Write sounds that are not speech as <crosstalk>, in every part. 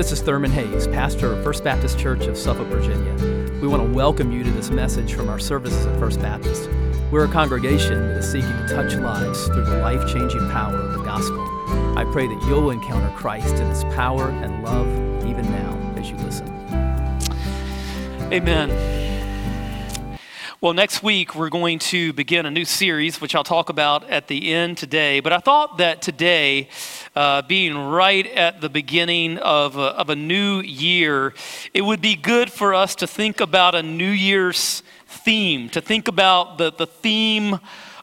this is Thurman Hayes, pastor of First Baptist Church of Suffolk, Virginia. We want to welcome you to this message from our services at First Baptist. We're a congregation that is seeking to touch lives through the life changing power of the gospel. I pray that you'll encounter Christ in his power and love even now as you listen. Amen. Well, next week we're going to begin a new series, which I'll talk about at the end today. But I thought that today, uh, being right at the beginning of a, of a new year, it would be good for us to think about a New Year's theme, to think about the, the theme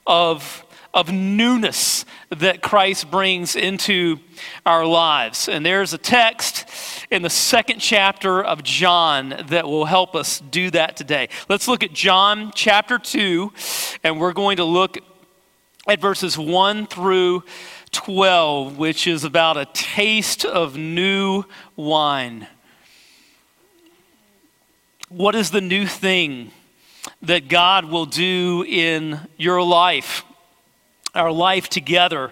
of of newness that Christ brings into our lives. And there's a text in the second chapter of John that will help us do that today. Let's look at John chapter 2, and we're going to look at verses 1 through 12, which is about a taste of new wine. What is the new thing that God will do in your life? our life together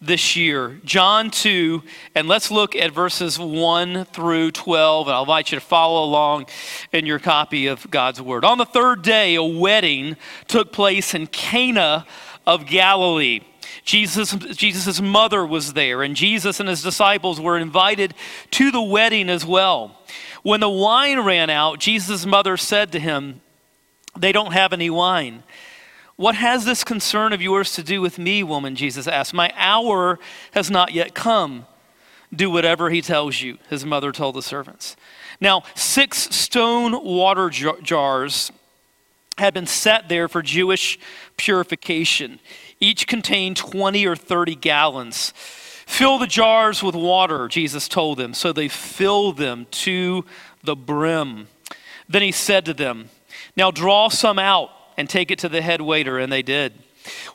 this year. John 2, and let's look at verses 1 through 12, and I'll invite you to follow along in your copy of God's Word. On the third day, a wedding took place in Cana of Galilee. Jesus' Jesus' mother was there, and Jesus and his disciples were invited to the wedding as well. When the wine ran out, Jesus' mother said to him, They don't have any wine. What has this concern of yours to do with me, woman? Jesus asked. My hour has not yet come. Do whatever he tells you, his mother told the servants. Now, six stone water jars had been set there for Jewish purification. Each contained 20 or 30 gallons. Fill the jars with water, Jesus told them. So they filled them to the brim. Then he said to them, Now draw some out and take it to the head waiter, and they did.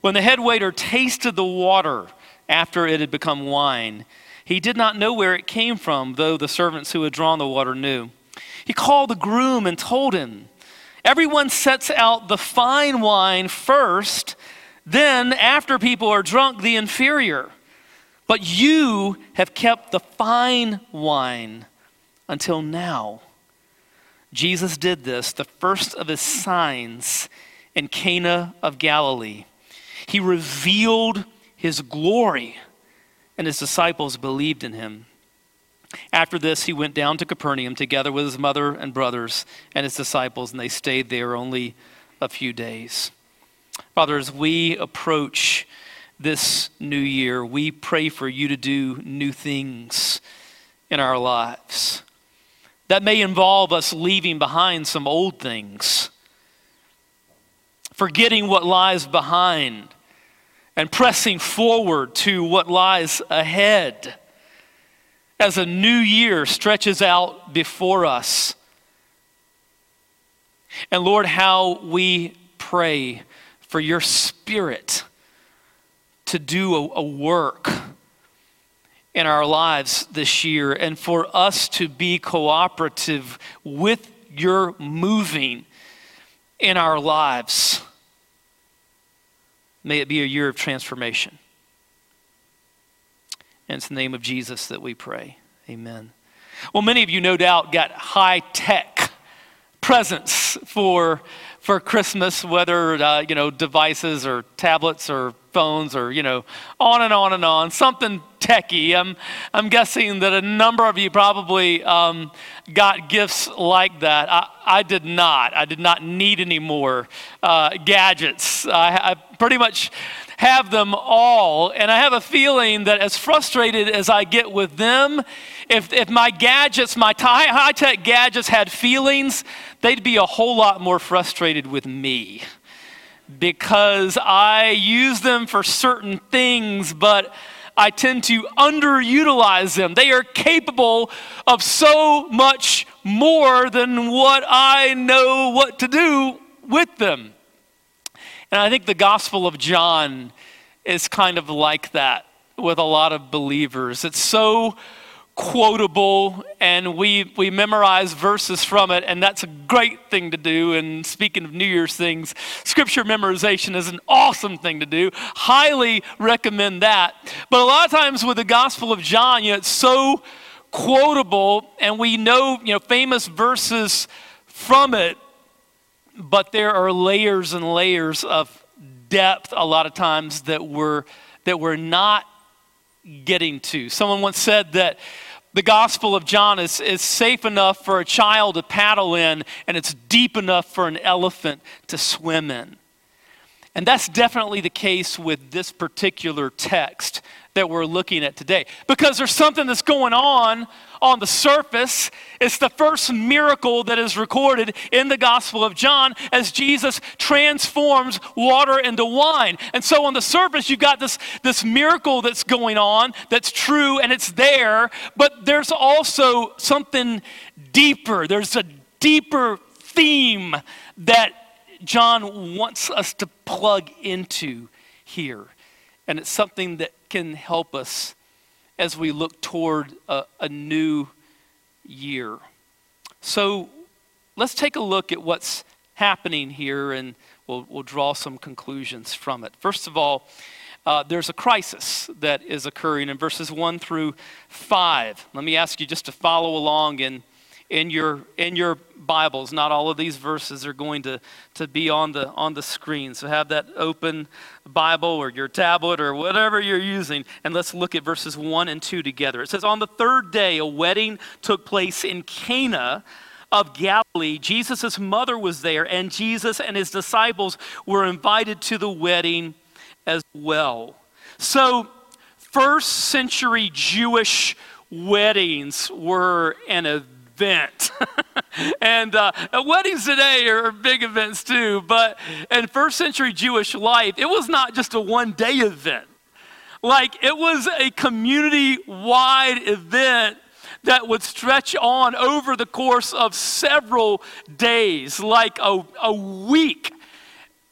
When the head waiter tasted the water after it had become wine, he did not know where it came from, though the servants who had drawn the water knew. He called the groom and told him, Everyone sets out the fine wine first, then, after people are drunk, the inferior. But you have kept the fine wine until now. Jesus did this, the first of his signs in Cana of Galilee. He revealed his glory, and his disciples believed in him. After this, he went down to Capernaum together with his mother and brothers and his disciples, and they stayed there only a few days. Father, as we approach this new year, we pray for you to do new things in our lives. That may involve us leaving behind some old things forgetting what lies behind and pressing forward to what lies ahead as a new year stretches out before us. And Lord, how we pray for your spirit to do a, a, work in our lives this year and for us to be cooperative with your moving in our lives. May it be a year of transformation. And it's the name of Jesus that we pray. Amen. Well, many of you, no doubt, got high tech presents for, for Christmas, whether, uh, you know, devices or tablets or phones or, you know, on and on and on, something techie. I'm, I'm guessing that a number of you probably um, got gifts like that. I, I did not. I did not need any more uh, gadgets. I, I pretty much have them all. And I have a feeling that as frustrated as I get with them, if, if my gadgets, my high tech gadgets had feelings, they'd be a whole lot more frustrated with me because I use them for certain things, but I tend to underutilize them. They are capable of so much more than what I know what to do with them. And I think the Gospel of John is kind of like that with a lot of believers. It's so quotable and we, we memorize verses from it, and that's a great thing to do. And speaking of New Year's things, scripture memorization is an awesome thing to do. Highly recommend that. But a lot of times with the Gospel of John, you know, it's so quotable and we know, you know, famous verses from it, but there are layers and layers of depth a lot of times that we're, that we're not getting to. Someone once said that the Gospel of John is, is safe enough for a child to paddle in, and it's deep enough for an elephant to swim in. And that's definitely the case with this particular text that we're looking at today. Because there's something that's going on on the surface. It's the first miracle that is recorded in the Gospel of John as Jesus transforms water into wine. And so on the surface, you've got this, this miracle that's going on that's true and it's there, but there's also something deeper. There's a deeper theme that John wants us to plug into here. And it's something that can help us as we look toward a, a new year. So let's take a look at what's happening here and we'll, we'll draw some conclusions from it. First of all, uh, there's a crisis that is occurring in verses 1 through 5. Let me ask you just to follow along in in your in your bibles. Not all of these verses are going to to be on the on the screen. So have that open bible or your tablet or whatever you're using and let's look at verses 1 and 2 together. It says on the third day a wedding took place in cana of Galilee, Jesus' mother was there, and Jesus and his disciples were invited to the wedding as well. So, first century Jewish weddings were an event event. <laughs> and uh, weddings today are big events too, but in first century Jewish life, it was not just a one day event. Like it was a community wide event that would stretch on over the course of several days, like a, a week.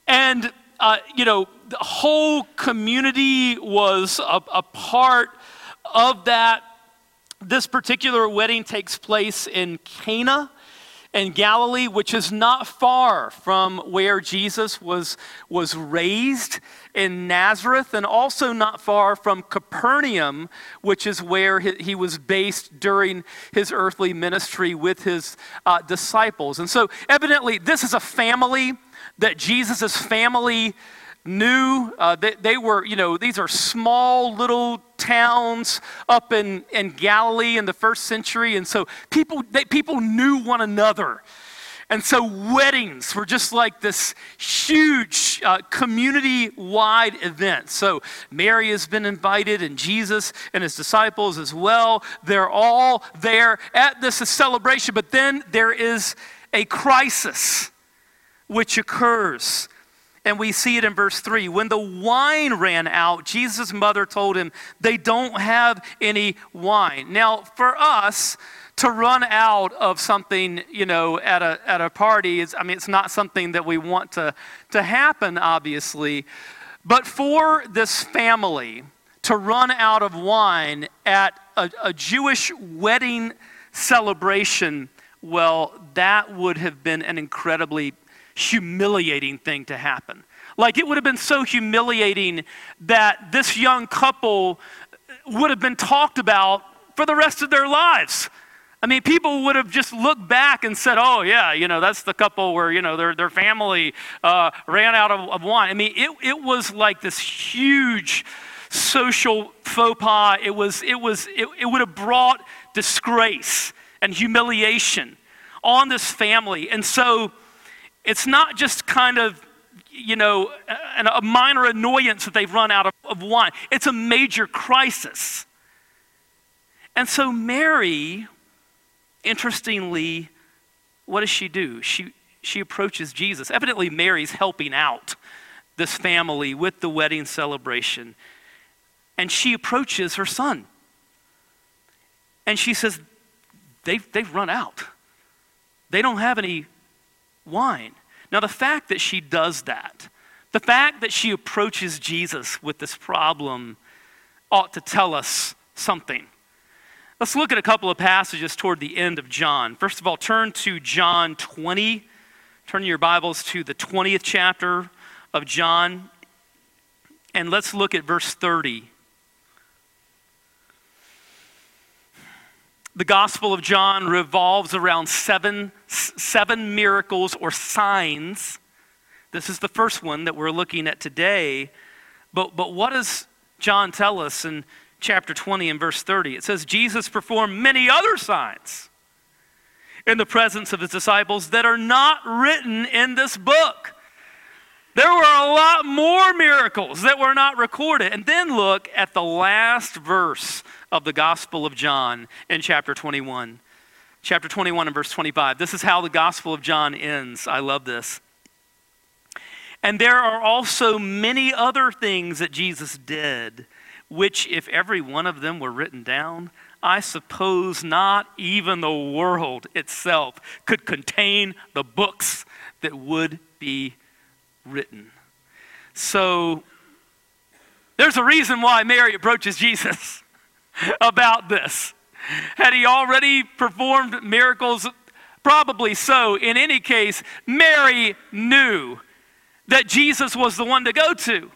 And, uh, you know, the whole community was a, a part of that this particular wedding takes place in Cana in Galilee, which is not far from where Jesus was, was raised in Nazareth, and also not far from Capernaum, which is where he, was based during his earthly ministry with his uh, disciples. And so, evidently, this is a family that Jesus' family knew. Uh, they, they, were, you know, these are small little towns up in, in Galilee in the first century. And so people, they, people knew one another. And so weddings were just like this huge uh, community wide event. So Mary has been invited, and Jesus and his disciples as well. They're all there at this celebration. But then there is a crisis which occurs. And we see it in verse 3. When the wine ran out, Jesus' mother told him, They don't have any wine. Now, for us, to run out of something, you know, at a, at a party, is, I mean, it's not something that we want to, to happen, obviously. But for this family to run out of wine at a, a Jewish wedding celebration, well, that would have been an incredibly humiliating thing to happen. Like it would have been so humiliating that this young couple would have been talked about for the rest of their lives. I mean, people would have just looked back and said, oh, yeah, you know, that's the couple where, you know, their, their family uh, ran out of, of wine. I mean, it, it was like this huge social faux pas. It, was, it, was, it, it would have brought disgrace and humiliation on this family. And so, it's not just kind of, you know, a, minor annoyance that they've run out of, of wine, it's a major crisis. And so, Mary, interestingly, what does she do? She, she approaches Jesus. Evidently, Mary's helping out this family with the wedding celebration. And she approaches her son. And she says, They've, they've run out. They don't have any wine. Now, the fact that she does that, the fact that she approaches Jesus with this problem, ought to tell us something. Let's look at a couple of passages toward the end of John. First of all, turn to John 20. Turn your Bibles to the 20th chapter of John, and let's look at verse 30. The Gospel of John revolves around seven, seven miracles or signs. This is the first one that we're looking at today. But, but what does John tell us in chapter 20 and verse 30? It says, Jesus performed many other signs in the presence of his disciples that are not written in this book. There were a lot more miracles that were not recorded. And then look at the last verse of the Gospel of John in chapter 21. Chapter 21 and verse 25. This is how the Gospel of John ends. I love this. And there are also many other things that Jesus did, which, if every one of them were written down, I suppose not even the world itself could contain the books that would be written. So, there's a reason why Mary approaches Jesus <laughs> about this. Had he already performed miracles? Probably so. In any case, Mary knew that Jesus was the one to go to.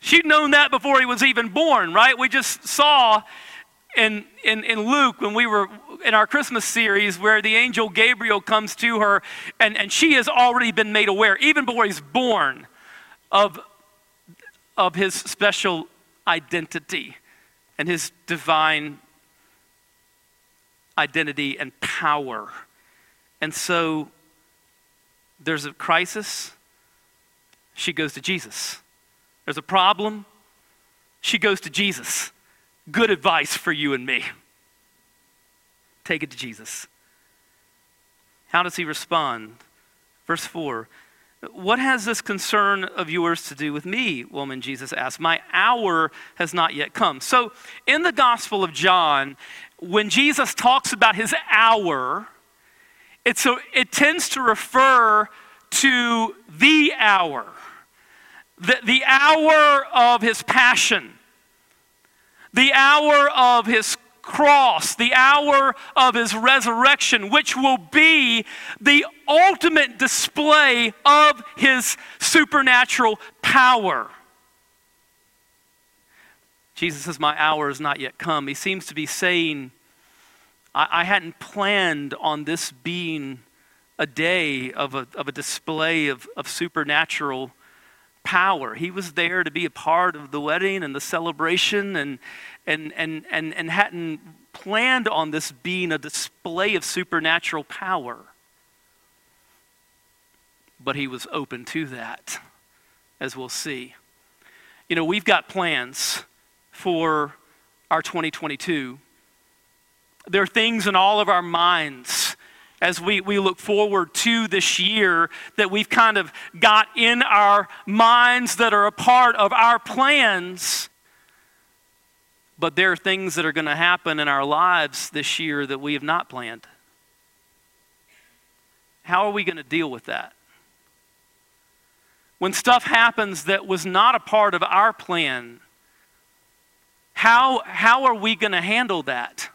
She'd known that before he was even born, right? We just saw in, in, in Luke when we were in our Christmas series where the angel Gabriel comes to her and, and she has already been made aware, even before he's born, of, of his special identity and his divine identity and power. And so there's a crisis she goes to Jesus. There's a problem, she goes to Jesus. Good advice for you and me. Take it to Jesus. How does he respond? Verse 4 What has this concern of yours to do with me, woman? Jesus asked. My hour has not yet come. So, in the Gospel of John, when Jesus talks about his hour, it's a, it tends to refer to the hour the, the hour of his passion, the hour of his cross, the hour of his resurrection, which will be the ultimate display of his supernatural power. Jesus says, My hour has not yet come. He seems to be saying, I, I hadn't planned on this being a day of a, of a display of, of supernatural power. He was there to be a part of the wedding and the celebration and, and, and, and, and hadn't planned on this being a display of supernatural power. But he was open to that, as we'll see. You know, we've got plans for our 2022. There are things in all of our minds as we, we look forward to this year that we've kind of got in our minds that are a part of our plans. But there are things that are going to happen in our lives this year that we have not planned. How are we going to deal with that? When stuff happens that was not a part of our plan, how, how are we going to handle that?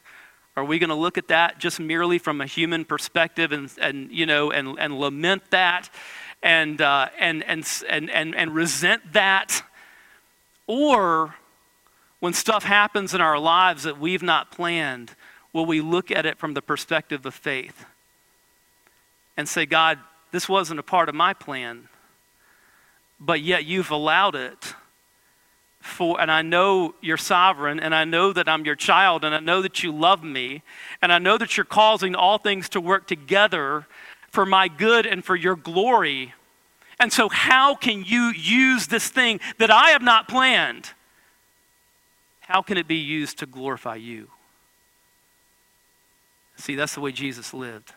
Are we going to look at that just merely from a human perspective and, and you know, and, and lament that and, uh, and, and, and, and, and resent that? Or when stuff happens in our lives that we've not planned, will we look at it from the perspective of faith and say, God, this wasn't a part of my plan, but yet you've allowed it for, and I know you're sovereign, and I know that I'm your child, and I know that you love me, and I know that you're causing all things to work together for my good and for your glory. And so, how can you use this thing that I have not planned? How can it be used to glorify you? See, that's the way Jesus lived.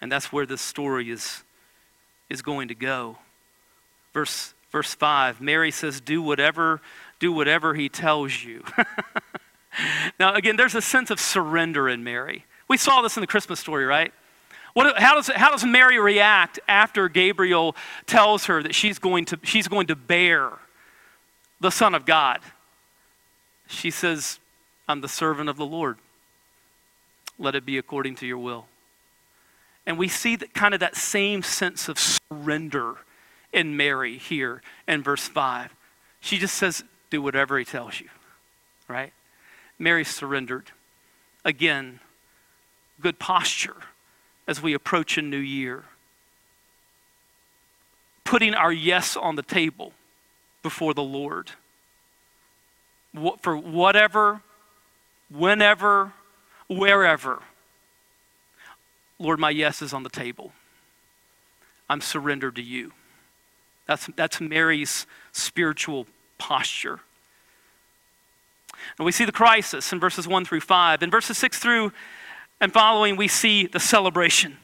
And that's where this story is, is going to go. Verse Verse 5, Mary says, Do whatever, do whatever he tells you. <laughs> now, again, there's a sense of surrender in Mary. We saw this in the Christmas story, right? What, how, does, how does Mary react after Gabriel tells her that she's going, to, she's going to bear the Son of God? She says, I'm the servant of the Lord. Let it be according to your will. And we see that kind of that same sense of surrender in Mary here in verse 5. She just says, Do whatever he tells you, right? Mary surrendered. again, good posture as we approach a new year. Putting our yes on the table before the Lord. For whatever, whenever, wherever. Lord, my yes is on the table. I'm surrendered to you. That's, that's Mary's spiritual posture. And we see the crisis in verses 1 through 5. In verses 6 through and following, we see the celebration.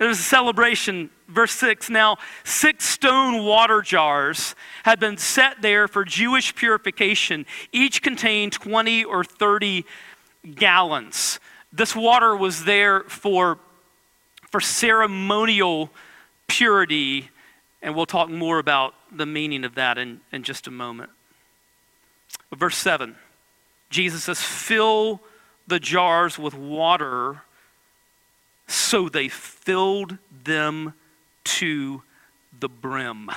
There's a celebration, verse 6. Now, six stone water jars had been set there for Jewish purification. Each contained 20 or 30 gallons. This water was there for, for ceremonial purity, and we'll talk more about the meaning of that in, in just a moment. Verse 7 Jesus says, Fill the jars with water. So they filled them to the brim.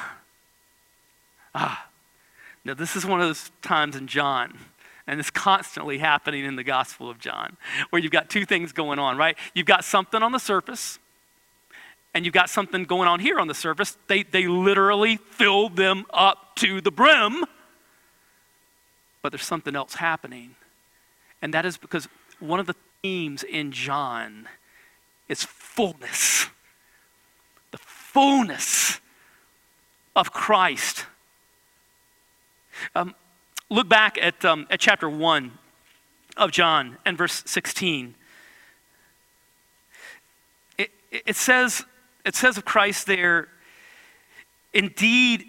Ah, now this is one of those times in John, and it's constantly happening in the Gospel of John, where you've got two things going on, right? You've got something on the surface, and you've got something going on here on the surface. They, they literally filled them up to the brim, but there's something else happening. And that is because one of the themes in John is fullness. The fullness of Christ. Um, look back at, um, at chapter 1 of John and verse 16. It, it, says, it says of Christ there, indeed,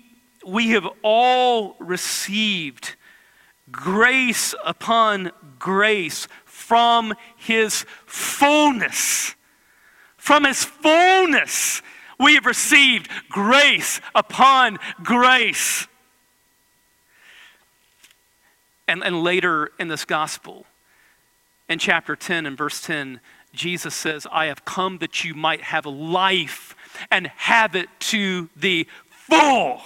we have all received grace upon grace from his fullness. From his fullness, we have received grace upon grace. And, and later in this gospel, in chapter 10 and verse 10, Jesus says, I have come that you might have life and have it to the full.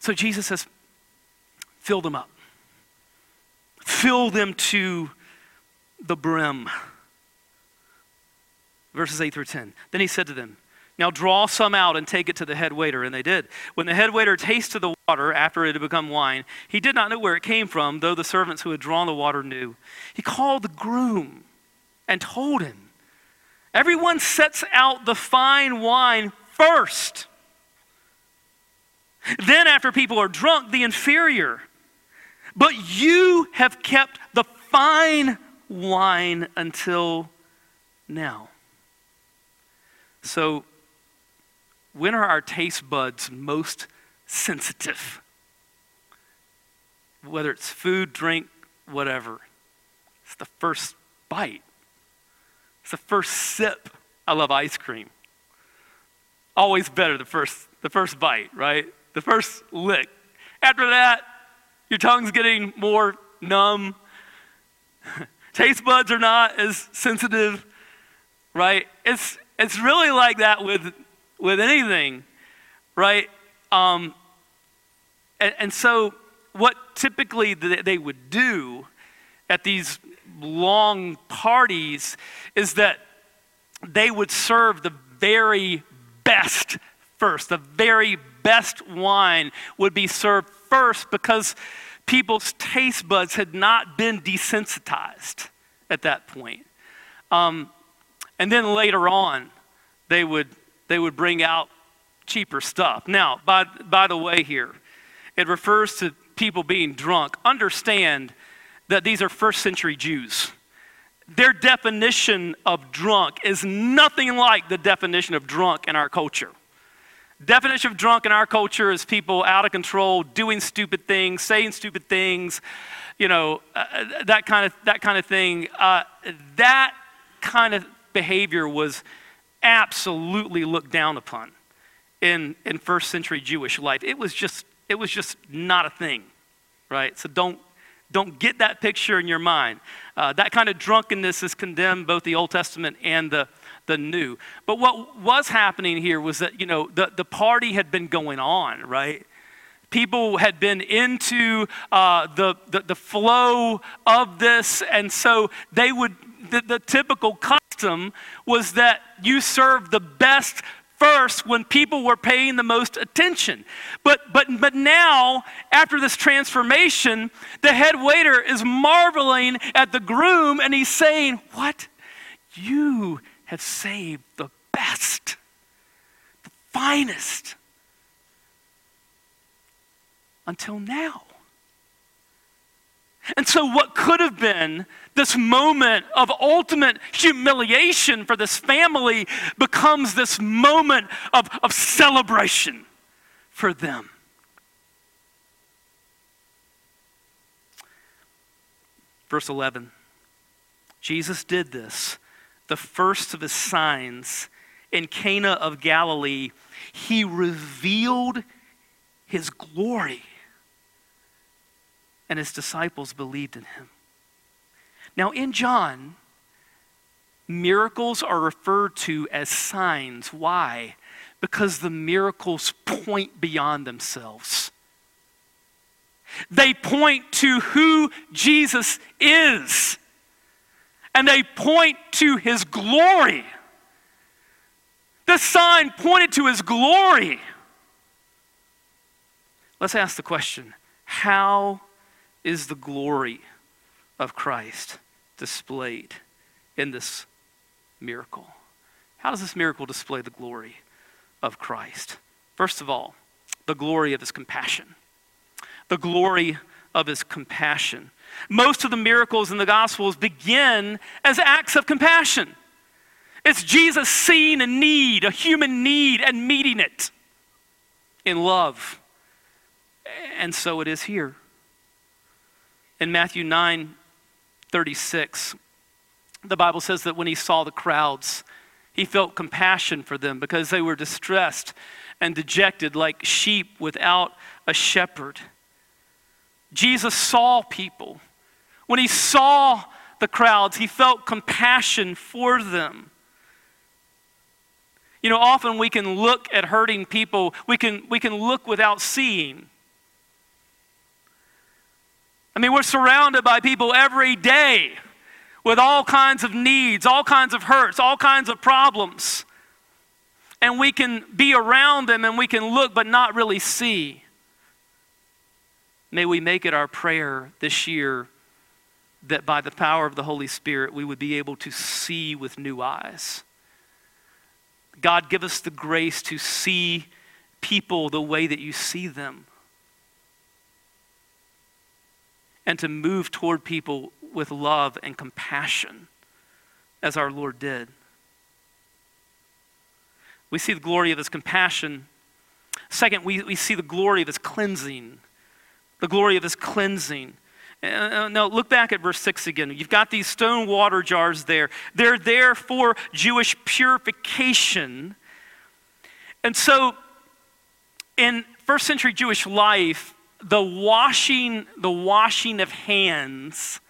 So Jesus says, fill them up, fill them to the brim. Verses 8 through 10. Then he said to them, Now draw some out and take it to the head waiter. And they did. When the head waiter tasted the water after it had become wine, he did not know where it came from, though the servants who had drawn the water knew. He called the groom and told him, Everyone sets out the fine wine first. Then, after people are drunk, the inferior. But you have kept the fine wine until now. So, when are our taste buds most sensitive? Whether it's food, drink, whatever. It's the first bite, it's the first sip. I love ice cream. Always better the first, the first bite, right? The first lick. After that, your tongue's getting more numb. <laughs> Taste buds are not as sensitive, right? It's, it's really like that with, with anything, right? Um, and, and so, what typically they would do at these long parties is that they would serve the very best first. The very best wine would be served first because people's taste buds had not been desensitized at that point. Um, and then later on, they would, they would bring out cheaper stuff. Now, by, by the way, here, it refers to people being drunk. Understand that these are first century Jews. Their definition of drunk is nothing like the definition of drunk in our culture. Definition of drunk in our culture is people out of control, doing stupid things, saying stupid things, you know, uh, uh, that kind of that kind of thing. Uh, that kind of behavior was absolutely looked down upon in in first century Jewish life. It was just it was just not a thing, right? So don't don't get that picture in your mind. Uh, that kind of drunkenness is condemned both the Old Testament and the the new. But what was happening here was that, you know, the, the party had been going on, right? People had been into uh, the, the, the, flow of this, and so they would, the, the typical custom was that you served the best first when people were paying the most attention. But, but, but now, after this transformation, the head waiter is marveling at the groom and he's saying, What? You have saved the best, the finest until now. And so, what could have been this moment of ultimate humiliation for this family becomes this moment of, of celebration for them. Verse 11 Jesus did this, the first of his signs in Cana of Galilee. He revealed his glory and his disciples believed in him. Now, in John, miracles are referred to as signs. Why? Because the miracles point beyond themselves. They point to who Jesus is, and they point to his glory. The sign pointed to his glory. Let's ask the question how is the glory of Christ displayed in this miracle? How does this miracle display the glory of Christ? First of all, the glory of his compassion. The glory of his compassion. Most of the miracles in the Gospels begin as acts of compassion. It's Jesus seeing a need, a human need, and meeting it in love. And so it is here. In Matthew 9 36, the Bible says that when he saw the crowds, he felt compassion for them because they were distressed and dejected like sheep without a shepherd. Jesus saw people. When he saw the crowds, he felt compassion for them. You know, often we can look at hurting people, we can, we can look without seeing. I mean, we're surrounded by people every day with all kinds of needs, all kinds of hurts, all kinds of problems. And we can be around them and we can look but not really see. May we make it our prayer this year that by the power of the Holy Spirit we would be able to see with new eyes. God, give us the grace to see people the way that you see them. And to move toward people with love and compassion as our Lord did. We see the glory of his compassion. Second, we, we see the glory of his cleansing. The glory of his cleansing. Uh, now, look back at verse 6 again. You've got these stone water jars there. They're there for Jewish purification. And so, in first century Jewish life, the washing, the washing of hands,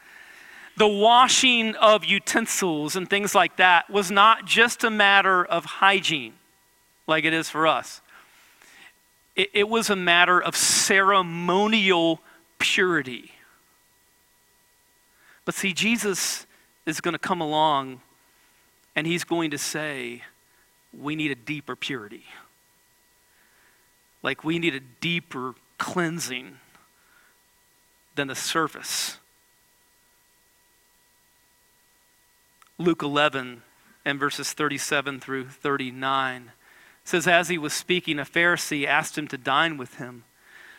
the washing of utensils and things like that was not just a matter of hygiene like it is for us. It, it was a matter of ceremonial purity. But see, Jesus is going to come along and he's going to say, we need a deeper purity. Like we need a deeper cleansing than the surface. Luke 11 and verses 37 through 39 says, As he was speaking, a Pharisee asked him to dine with him.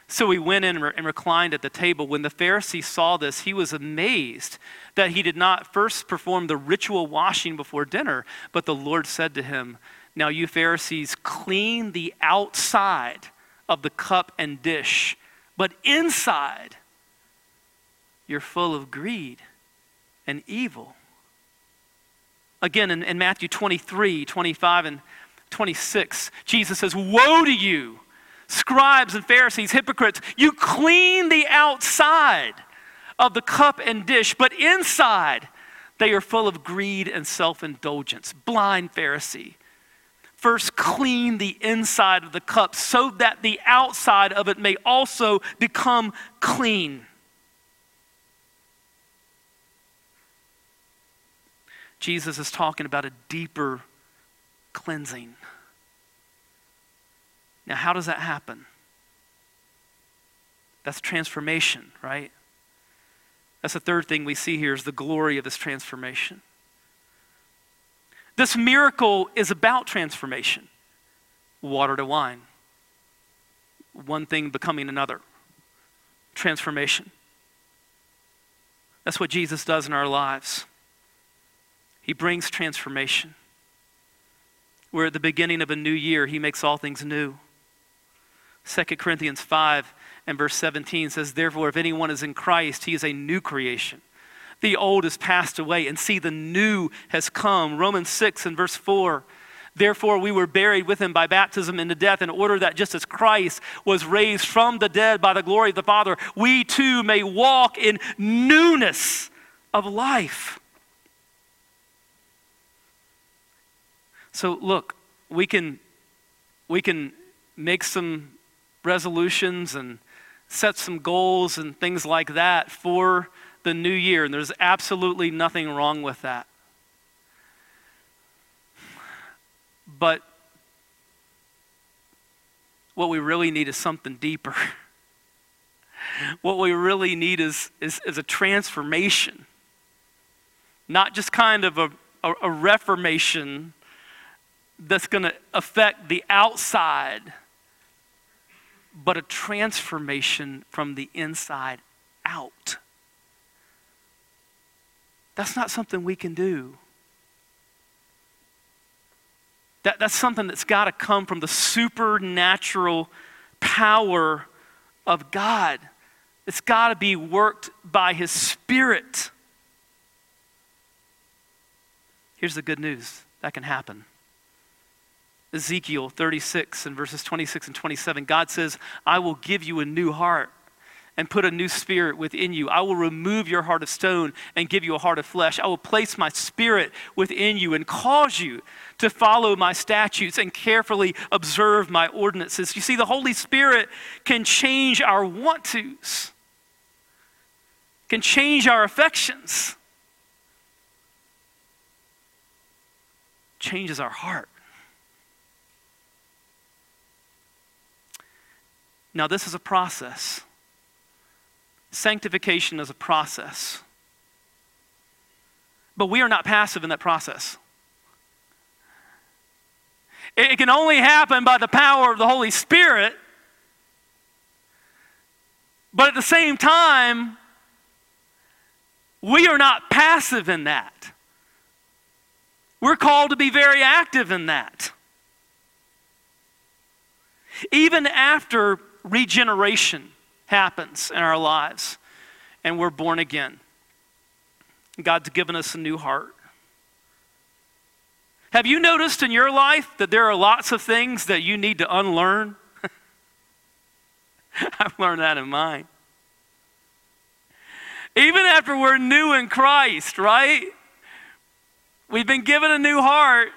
So he went in and reclined at the table. When the Pharisee saw this, he was amazed that he did not first perform the ritual washing before dinner. But the Lord said to him, Now you Pharisees clean the outside of the cup and dish, but inside you're full of greed and evil. Again, in, in, Matthew 23, 25, and 26, Jesus says, Woe to you, scribes and Pharisees, hypocrites! You clean the outside of the cup and dish, but inside they are full of greed and self indulgence. Blind Pharisee. First clean the inside of the cup so that the outside of it may also become clean. Jesus is talking about a deeper cleansing. Now, how does that happen? That's transformation, right? That's the third thing we see here is the glory of this transformation. This miracle is about transformation water to wine, one thing becoming another. Transformation. That's what Jesus does in our lives. He brings transformation. We're at the beginning of a new year, He makes all things new. 2 Corinthians 5 and verse 17 says, Therefore, if anyone is in Christ, he is a new creation. The old has passed away, and see, the new has come. Romans 6 and verse 4. Therefore, we were buried with him by baptism into death, in order that just as Christ was raised from the dead by the glory of the Father, we too may walk in newness of life. So, look, we can, we can make some resolutions and set some goals and things like that for the new year, and there's absolutely nothing wrong with that. But what we really need is something deeper. <laughs> what we really need is, is, is a transformation, not just kind of a, a, a reformation that's going to affect the outside, but a transformation from the inside out. That's not something we can do. That, that's something that's got to come from the supernatural power of God. It's got to be worked by His Spirit. Here's the good news that can happen. Ezekiel 36 and verses 26 and 27, God says, I will give you a new heart and put a new spirit within you. I will remove your heart of stone and give you a heart of flesh. I will place my spirit within you and cause you to follow my statutes and carefully observe my ordinances. You see, the Holy Spirit can change our want tos, can change our affections, changes our heart. Now, this is a process. Sanctification is a process. But we are not passive in that process. It can only happen by the power of the Holy Spirit. But at the same time, we are not passive in that. We're called to be very active in that. Even after regeneration happens in our lives and we're born again. God's given us a new heart. Have you noticed in your life that there are lots of things that you need to unlearn? <laughs> I've learned that in mine. Even after we're new in Christ, right? We've been given a new heart,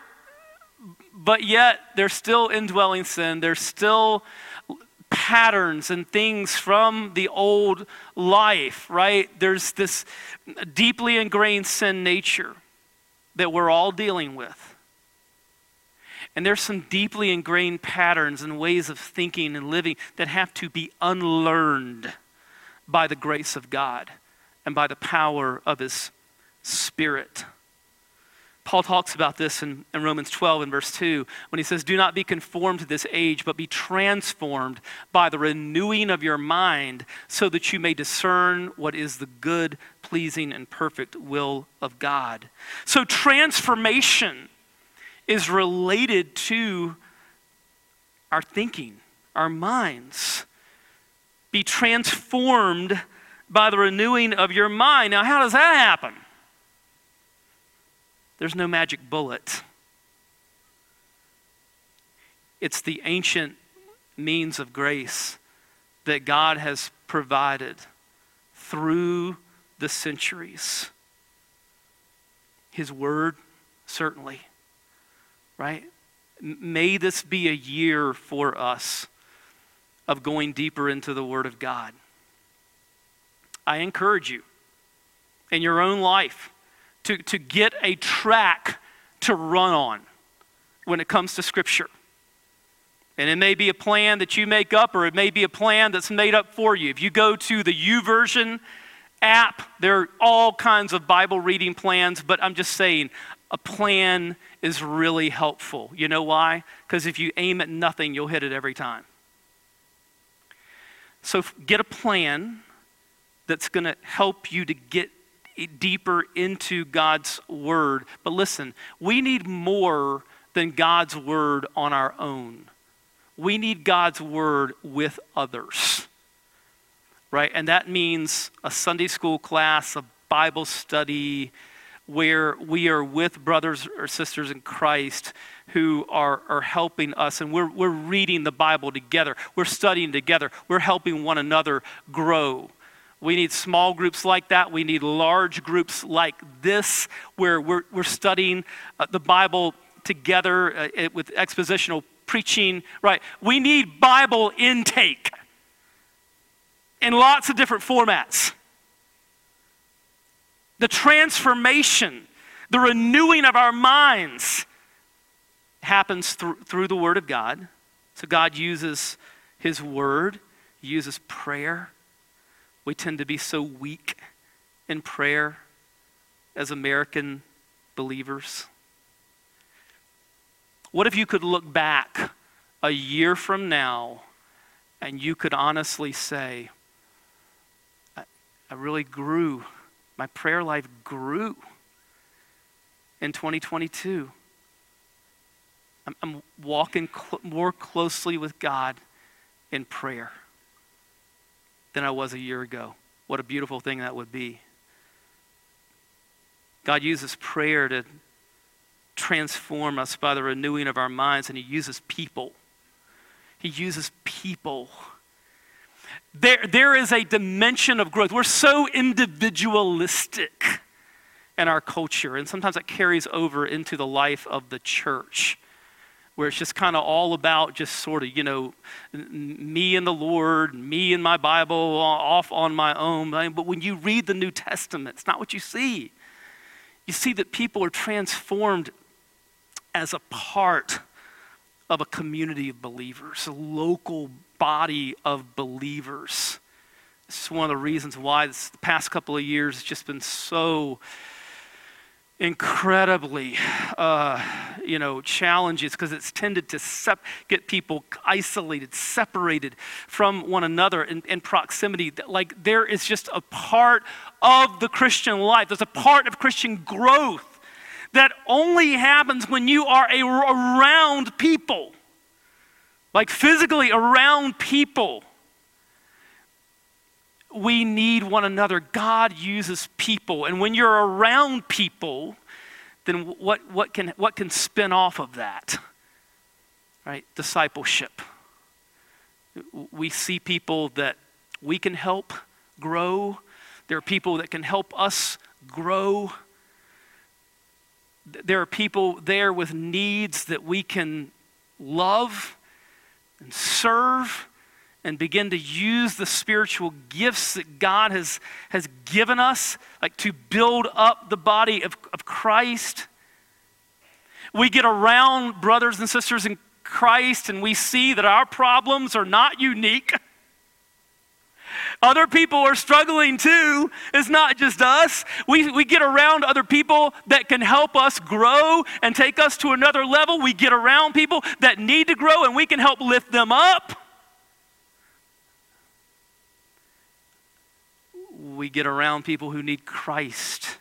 but yet there's still indwelling sin. There's still patterns and things from the old life, right? There's this deeply ingrained sin nature that we're all dealing with. And there's some deeply ingrained patterns and ways of thinking and living that have to be unlearned by the grace of God and by the power of His Spirit. Paul talks about this in, in, Romans 12 and verse 2 when he says, Do not be conformed to this age, but be transformed by the renewing of your mind, so that you may discern what is the good, pleasing, and perfect will of God. So, transformation is related to our thinking, our minds. Be transformed by the renewing of your mind. Now, how does that happen? There's no magic bullet. It's the ancient means of grace that God has provided through the centuries. His word, certainly, right? may this be a year for us of going deeper into the Word of God. I encourage you in your own life to, to get a track to run on when it comes to Scripture. And it may be a plan that you make up, or it may be a plan that's made up for you. If you go to the YouVersion app, there are all kinds of Bible reading plans, but I'm just saying, a plan is really helpful. You know why? Because if you aim at nothing, you'll hit it every time. So get a plan that's going to help you to get deeper into God's word. But listen, we need more than God's word on our own. We need God's word with others. Right? And that means a Sunday school class, a Bible study, where we are with brothers or sisters in Christ who are, are helping us and we're, we're reading the Bible together. We're studying together. We're helping one another grow. We need small groups like that. We need large groups like this where we're, we're studying uh, the Bible together uh, with expositional preaching, right? We need Bible intake in lots of different formats the transformation, the renewing of our minds happens through, through the Word of God. So God uses His Word, He uses prayer. We tend to be so weak in prayer as American believers. What if you could look back a year from now and you could honestly say, I, I really grew my prayer life grew in 2022. I'm, walking cl- more closely with God in prayer than I was a year ago. What a beautiful thing that would be. God uses prayer to transform us by the renewing of our minds, and He uses people. He uses people there, there is a dimension of growth. We're so individualistic in our culture, and sometimes that carries over into the life of the church, where it's just kind of all about just sort of, you know, me and the Lord, me and my Bible, off on my own. But when you read the New Testament, it's not what you see. You see that people are transformed as a part of a community of believers, a local body of believers. This is one of the reasons why this, the past couple of years has just been so incredibly, uh, you know, challenges because it's tended to sep- get people isolated, separated from one another in, in proximity. Like there is just a part of the Christian life. There's a part of Christian growth that only happens when you are a, around people like physically around people. We need one another. God uses people. And when you're around people, then what, what, can, what can spin off of that? Right? Discipleship. We see people that we can help grow. There are people that can help us grow. There are people there with needs that we can love and serve and begin to use the spiritual gifts that God has, has given us, like to build up the body of, of Christ. We get around brothers and sisters in Christ and we see that our problems are not unique. Other people are struggling too. It's not just us. We, we get around other people that can help us grow and take us to another level. We get around people that need to grow and we can help lift them up. We get around people who need Christ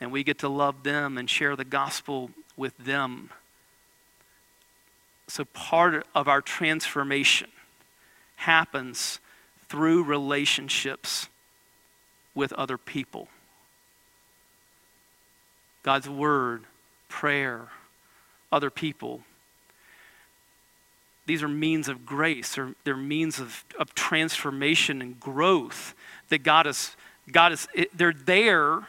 and we get to love them and share the gospel with them. So, part of our transformation happens through relationships with other people. God's word, prayer, other people. These are means of grace, or they're means of, of transformation and growth that God is, God is, they're there.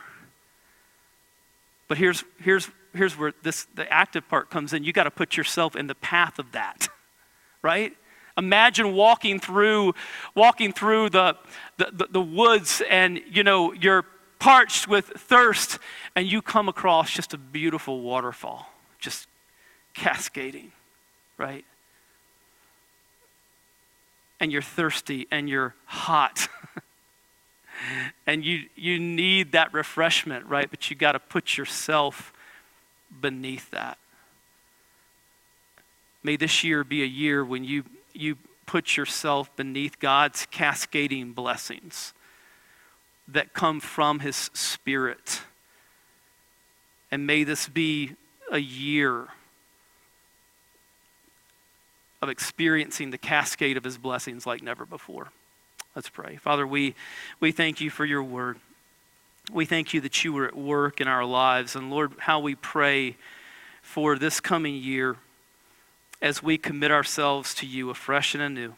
But here's, here's, here's where this the active part comes in. You got to put yourself in the path of that, <laughs> right? Imagine walking through, walking through the, the, the, the woods and, you know, you're parched with thirst and you come across just a beautiful waterfall, just cascading, right? And you're thirsty and you're hot. <laughs> and you, you need that refreshment, right? But you got to put yourself beneath that. May this year be a year when you you put yourself beneath God's cascading blessings that come from His Spirit. And may this be a year of experiencing the cascade of His blessings like never before. Let's pray. Father, we, we thank you for your word. We thank you that you were at work in our lives. And Lord, how we pray for this coming year as we commit ourselves to you afresh and anew.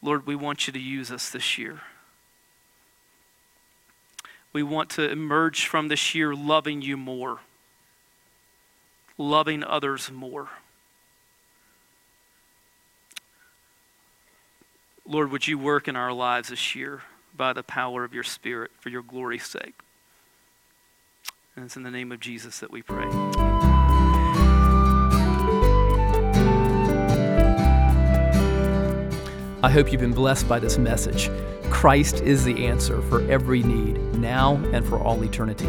Lord, we want you to use us this year. We want to emerge from this year loving you more, loving others more. Lord, would you work in our lives this year by the power of your Spirit for your glory's sake? And it's in the name of Jesus that we pray. I hope you've been blessed by this message. Christ is the answer for every need, now and for all eternity.